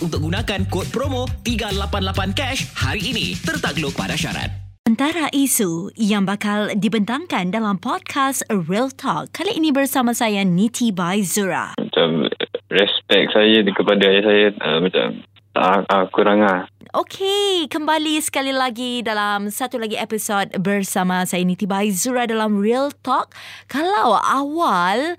untuk gunakan kod promo 388 cash hari ini. Tertakluk pada syarat. Antara isu yang bakal dibentangkan dalam podcast Real Talk. Kali ini bersama saya Niti Baizura. macam respect saya di- kepada ayah saya uh, macam tak uh, kurang lah. Okey, kembali sekali lagi dalam satu lagi episod bersama saya Niti Baizura dalam Real Talk. Kalau awal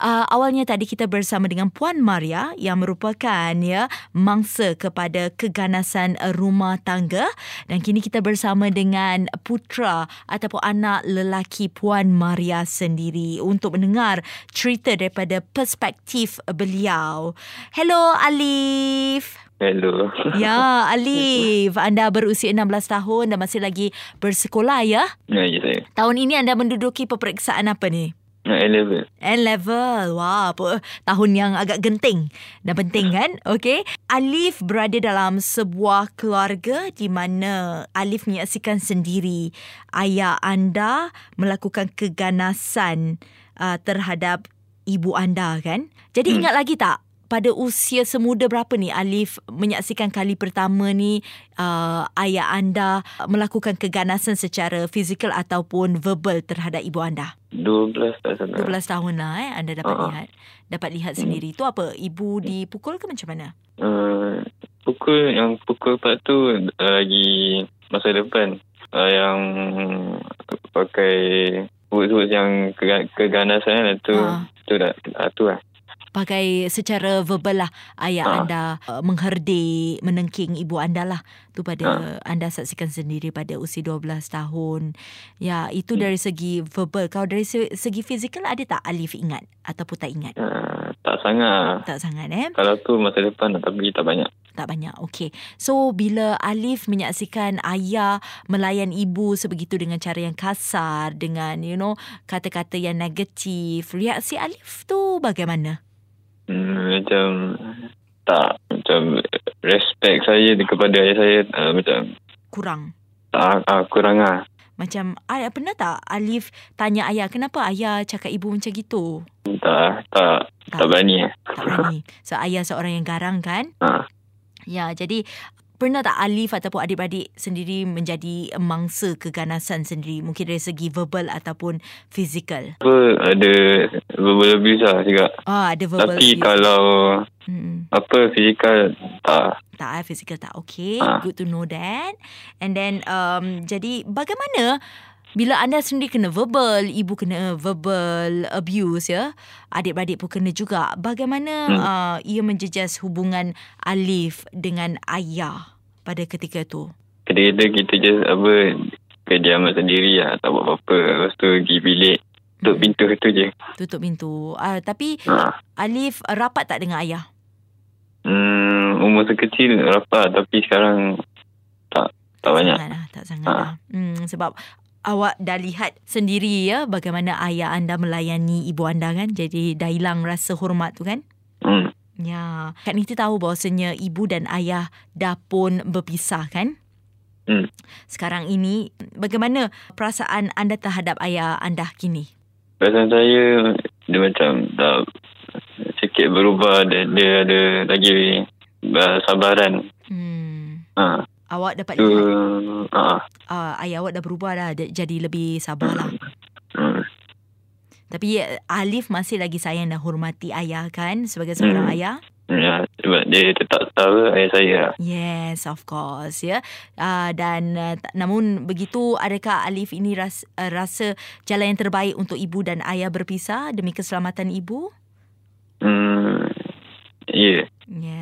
Uh, awalnya tadi kita bersama dengan Puan Maria yang merupakan ya mangsa kepada keganasan uh, rumah tangga dan kini kita bersama dengan putra ataupun anak lelaki Puan Maria sendiri untuk mendengar cerita daripada perspektif beliau. Hello Alif. Hello. Ya, Alif. Anda berusia 16 tahun dan masih lagi bersekolah ya. ya, ya saya. Tahun ini anda menduduki peperiksaan apa ni? Nak A-level. N-level. Wah, apa tahun yang agak genting dan penting kan? Okey. Alif berada dalam sebuah keluarga di mana Alif menyaksikan sendiri ayah anda melakukan keganasan uh, terhadap ibu anda kan? Jadi ingat lagi tak pada usia semuda berapa ni Alif menyaksikan kali pertama ni uh, ayah anda melakukan keganasan secara fizikal ataupun verbal terhadap ibu anda? 12 tak salah. 12 tahun lah eh anda dapat Ah. lihat. Dapat lihat sendiri. Tu apa? Ibu dipukul ke macam mana? Uh, pukul yang pukul 4 tu uh, lagi masa depan. Uh, yang pakai words-words yang kega- keganasan kan, tu Ah. tu dah uh, tu lah. Pakai secara verbal lah ayah Ah. anda uh, mengherdik, menengking ibu anda lah. Tu pada Ah. anda saksikan sendiri pada usia 12 tahun. Ya, itu Hmm. dari segi verbal. Kalau dari se- segi fizikal ada tak Alif ingat ataupun tak ingat? Uh, tak sangat. Tak sangat eh? Kalau tu masa depan tapi tak banyak. Tak banyak. Okey. So bila Alif menyaksikan ayah melayan ibu sebegitu dengan cara yang kasar, dengan you know kata-kata yang negatif, reaksi Alif tu bagaimana? Hmm, macam tak macam respect saya kepada ayah saya uh, macam Kurang. tak uh, kurang lah. Macam ayah pernah tak Alif tanya ayah kenapa ayah cakap ibu macam gitu? Tak tak tak berani lah. Tak berani. So ayah seorang yang garang kan? Ha. Ya, jadi pernah tak Alif ataupun adik-beradik sendiri menjadi mangsa keganasan sendiri? Mungkin dari segi verbal ataupun fizikal. Apa ada verbal abuse lah juga. Ah, ada verbal Tapi abuse. kalau Hmm. apa fizikal tak Tak eh, physical tak. Okay, Ah. good to know that. And then, um, jadi bagaimana bila anda sendiri kena verbal, ibu kena verbal abuse ya, adik-beradik pun kena juga. Bagaimana Hmm. uh, ia menjejas hubungan Alif dengan ayah pada ketika tu? kadang-kadang kita just apa kediaman sendiri lah tak buat apa-apa. Lepas tu pergi bilik tutup Hmm. pintu tu je. Tutup pintu. Uh, tapi Ha. Alif rapat tak dengan ayah? Hmm, umur sekecil rapat tapi sekarang tak tak banyak. Sangat lah, tak sangat Ah. lah. Hmm, sebab awak dah lihat sendiri ya bagaimana ayah anda melayani ibu anda kan. Jadi dah hilang rasa hormat tu kan. Hmm. Ya, Kak Niti tahu bahawasanya ibu dan ayah dah pun berpisah kan? Hmm. Sekarang ini, bagaimana perasaan anda terhadap ayah anda kini? Perasaan saya dia macam dah sikit berubah dan dia ada lagi sabaran. Hmm. Ha. Awak dapat Tu lihat ha. uh, ayah awak dah berubah dah, jadi lebih sabar lah. Hmm. Tapi uh, Alif masih lagi sayang dan hormati ayah kan sebagai seorang Hmm. ayah. Ya, sebab dia tetap tahu ayah saya. Yes, of course, ya. Uh, dan uh, namun begitu, adakah Alif ini ras, uh, rasa jalan yang terbaik untuk ibu dan ayah berpisah demi keselamatan ibu? Hmm. Ya. Ya,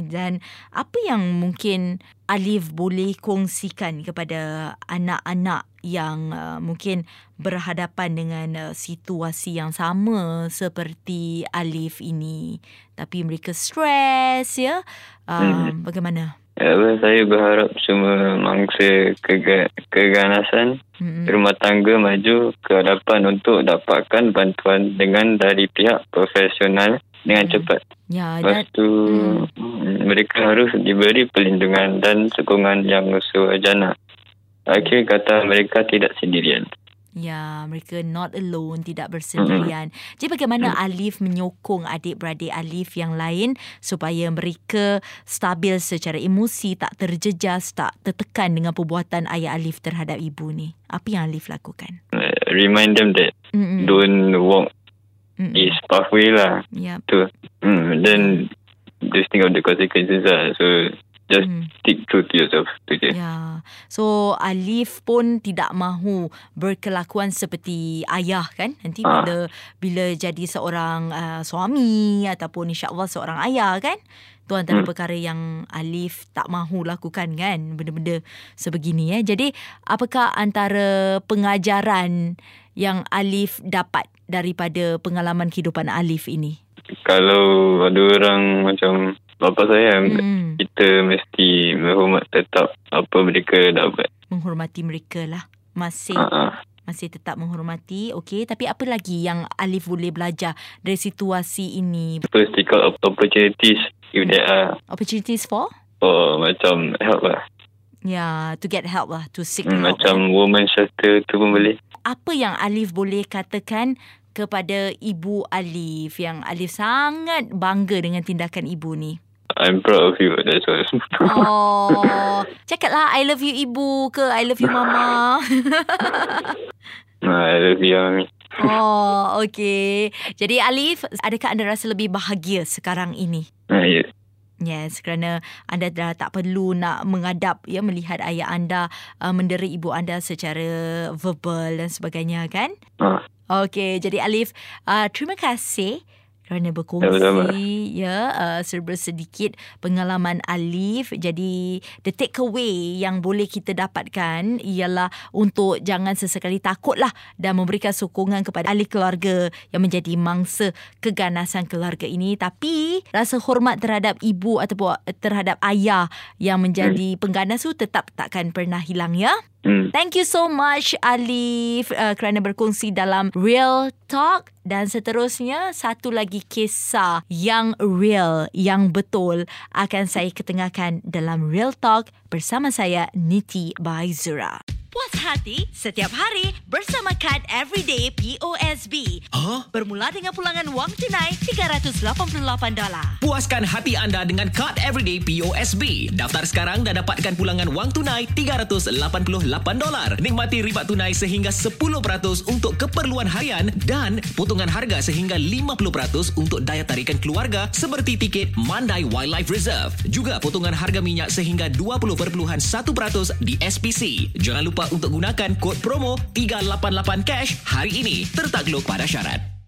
dan apa yang mungkin Alif boleh kongsikan kepada anak-anak yang uh, mungkin berhadapan dengan uh, situasi yang sama seperti Alif ini tapi mereka stres ya. Uh, hmm. bagaimana? Ya, saya berharap semua mangsa kega- keganasan hmm. rumah tangga maju ke hadapan untuk dapatkan bantuan dengan dari pihak profesional dengan hmm. cepat. Ya, Lepas tu hmm. mereka harus diberi perlindungan dan sokongan yang sewajarnya. Akhir kata mereka tidak sendirian. Ya, mereka not alone, tidak bersendirian. Mm-hmm. Jadi bagaimana Alif menyokong adik-beradik Alif yang lain supaya mereka stabil secara emosi, tak terjejas, tak tertekan dengan perbuatan ayah Alif terhadap ibu ni? Apa yang Alif lakukan? Uh, remind them that mm-hmm. don't walk mm-hmm. is pathway lah. Yep. Tu. Mm, then just think of the consequences lah. So just mm. stick true to yourself. Tu je. Ya. So Alif pun tidak mahu berkelakuan seperti ayah kan? Nanti ha. bila bila jadi seorang uh, suami ataupun insya-Allah seorang ayah kan? Tu antara hmm. perkara yang Alif tak mahu lakukan kan benda-benda sebegini ya. Jadi apakah antara pengajaran yang Alif dapat daripada pengalaman kehidupan Alif ini? Kalau ada orang macam bapa saya hmm. kita mesti menghormat tetap apa mereka dapat menghormati mereka lah masih uh-huh. masih tetap menghormati okey tapi apa lagi yang Alif boleh belajar dari situasi ini first take out opportunities if there are opportunities for oh macam help lah Ya, yeah, to get help lah, to seek hmm, help. Macam kan? woman shelter tu pun boleh. Apa yang Alif boleh katakan kepada ibu Alif yang Alif sangat bangga dengan tindakan ibu ni? I'm proud of you. That's why. Oh, cakap lah I love you ibu ke I love you mama. I love you mami. Oh, okay. Jadi Alif, adakah anda rasa lebih bahagia sekarang ini? Uh, yes. Yes, kerana anda dah tak perlu nak mengadap ya melihat ayah anda uh, mendera ibu anda secara verbal dan sebagainya kan? Uh. Okay, jadi Alif, uh, terima kasih kerana berkongsi. Ya uh, serba sedikit pengalaman Alif. Jadi the takeaway yang boleh kita dapatkan ialah untuk jangan sesekali takutlah dan memberikan sokongan kepada ahli keluarga yang menjadi mangsa keganasan keluarga ini. Tapi rasa hormat terhadap ibu ataupun terhadap ayah yang menjadi hmm. pengganas tu tetap takkan pernah hilang ya Hmm. Thank you so much Alif uh, kerana berkongsi dalam Real Talk. Dan seterusnya satu lagi kisah yang real yang betul akan saya ketengahkan dalam Real Talk bersama saya Niti Baizura. Puas hati setiap hari bersama kad Everyday POSB. Huh? Bermula dengan pulangan wang tunai $388. Puaskan hati anda dengan kad Everyday POSB. Daftar sekarang dan dapatkan pulangan wang tunai $388. Nikmati riba tunai sehingga 10% untuk keperluan harian dan potongan harga sehingga 50% untuk daya tarikan keluarga seperti tiket Mandai Wildlife Reserve. Juga potongan harga minyak sehingga 20.1% di SPC. Jangan lupa untuk gunakan kod promo 388 cash hari ini tertakluk pada syarat.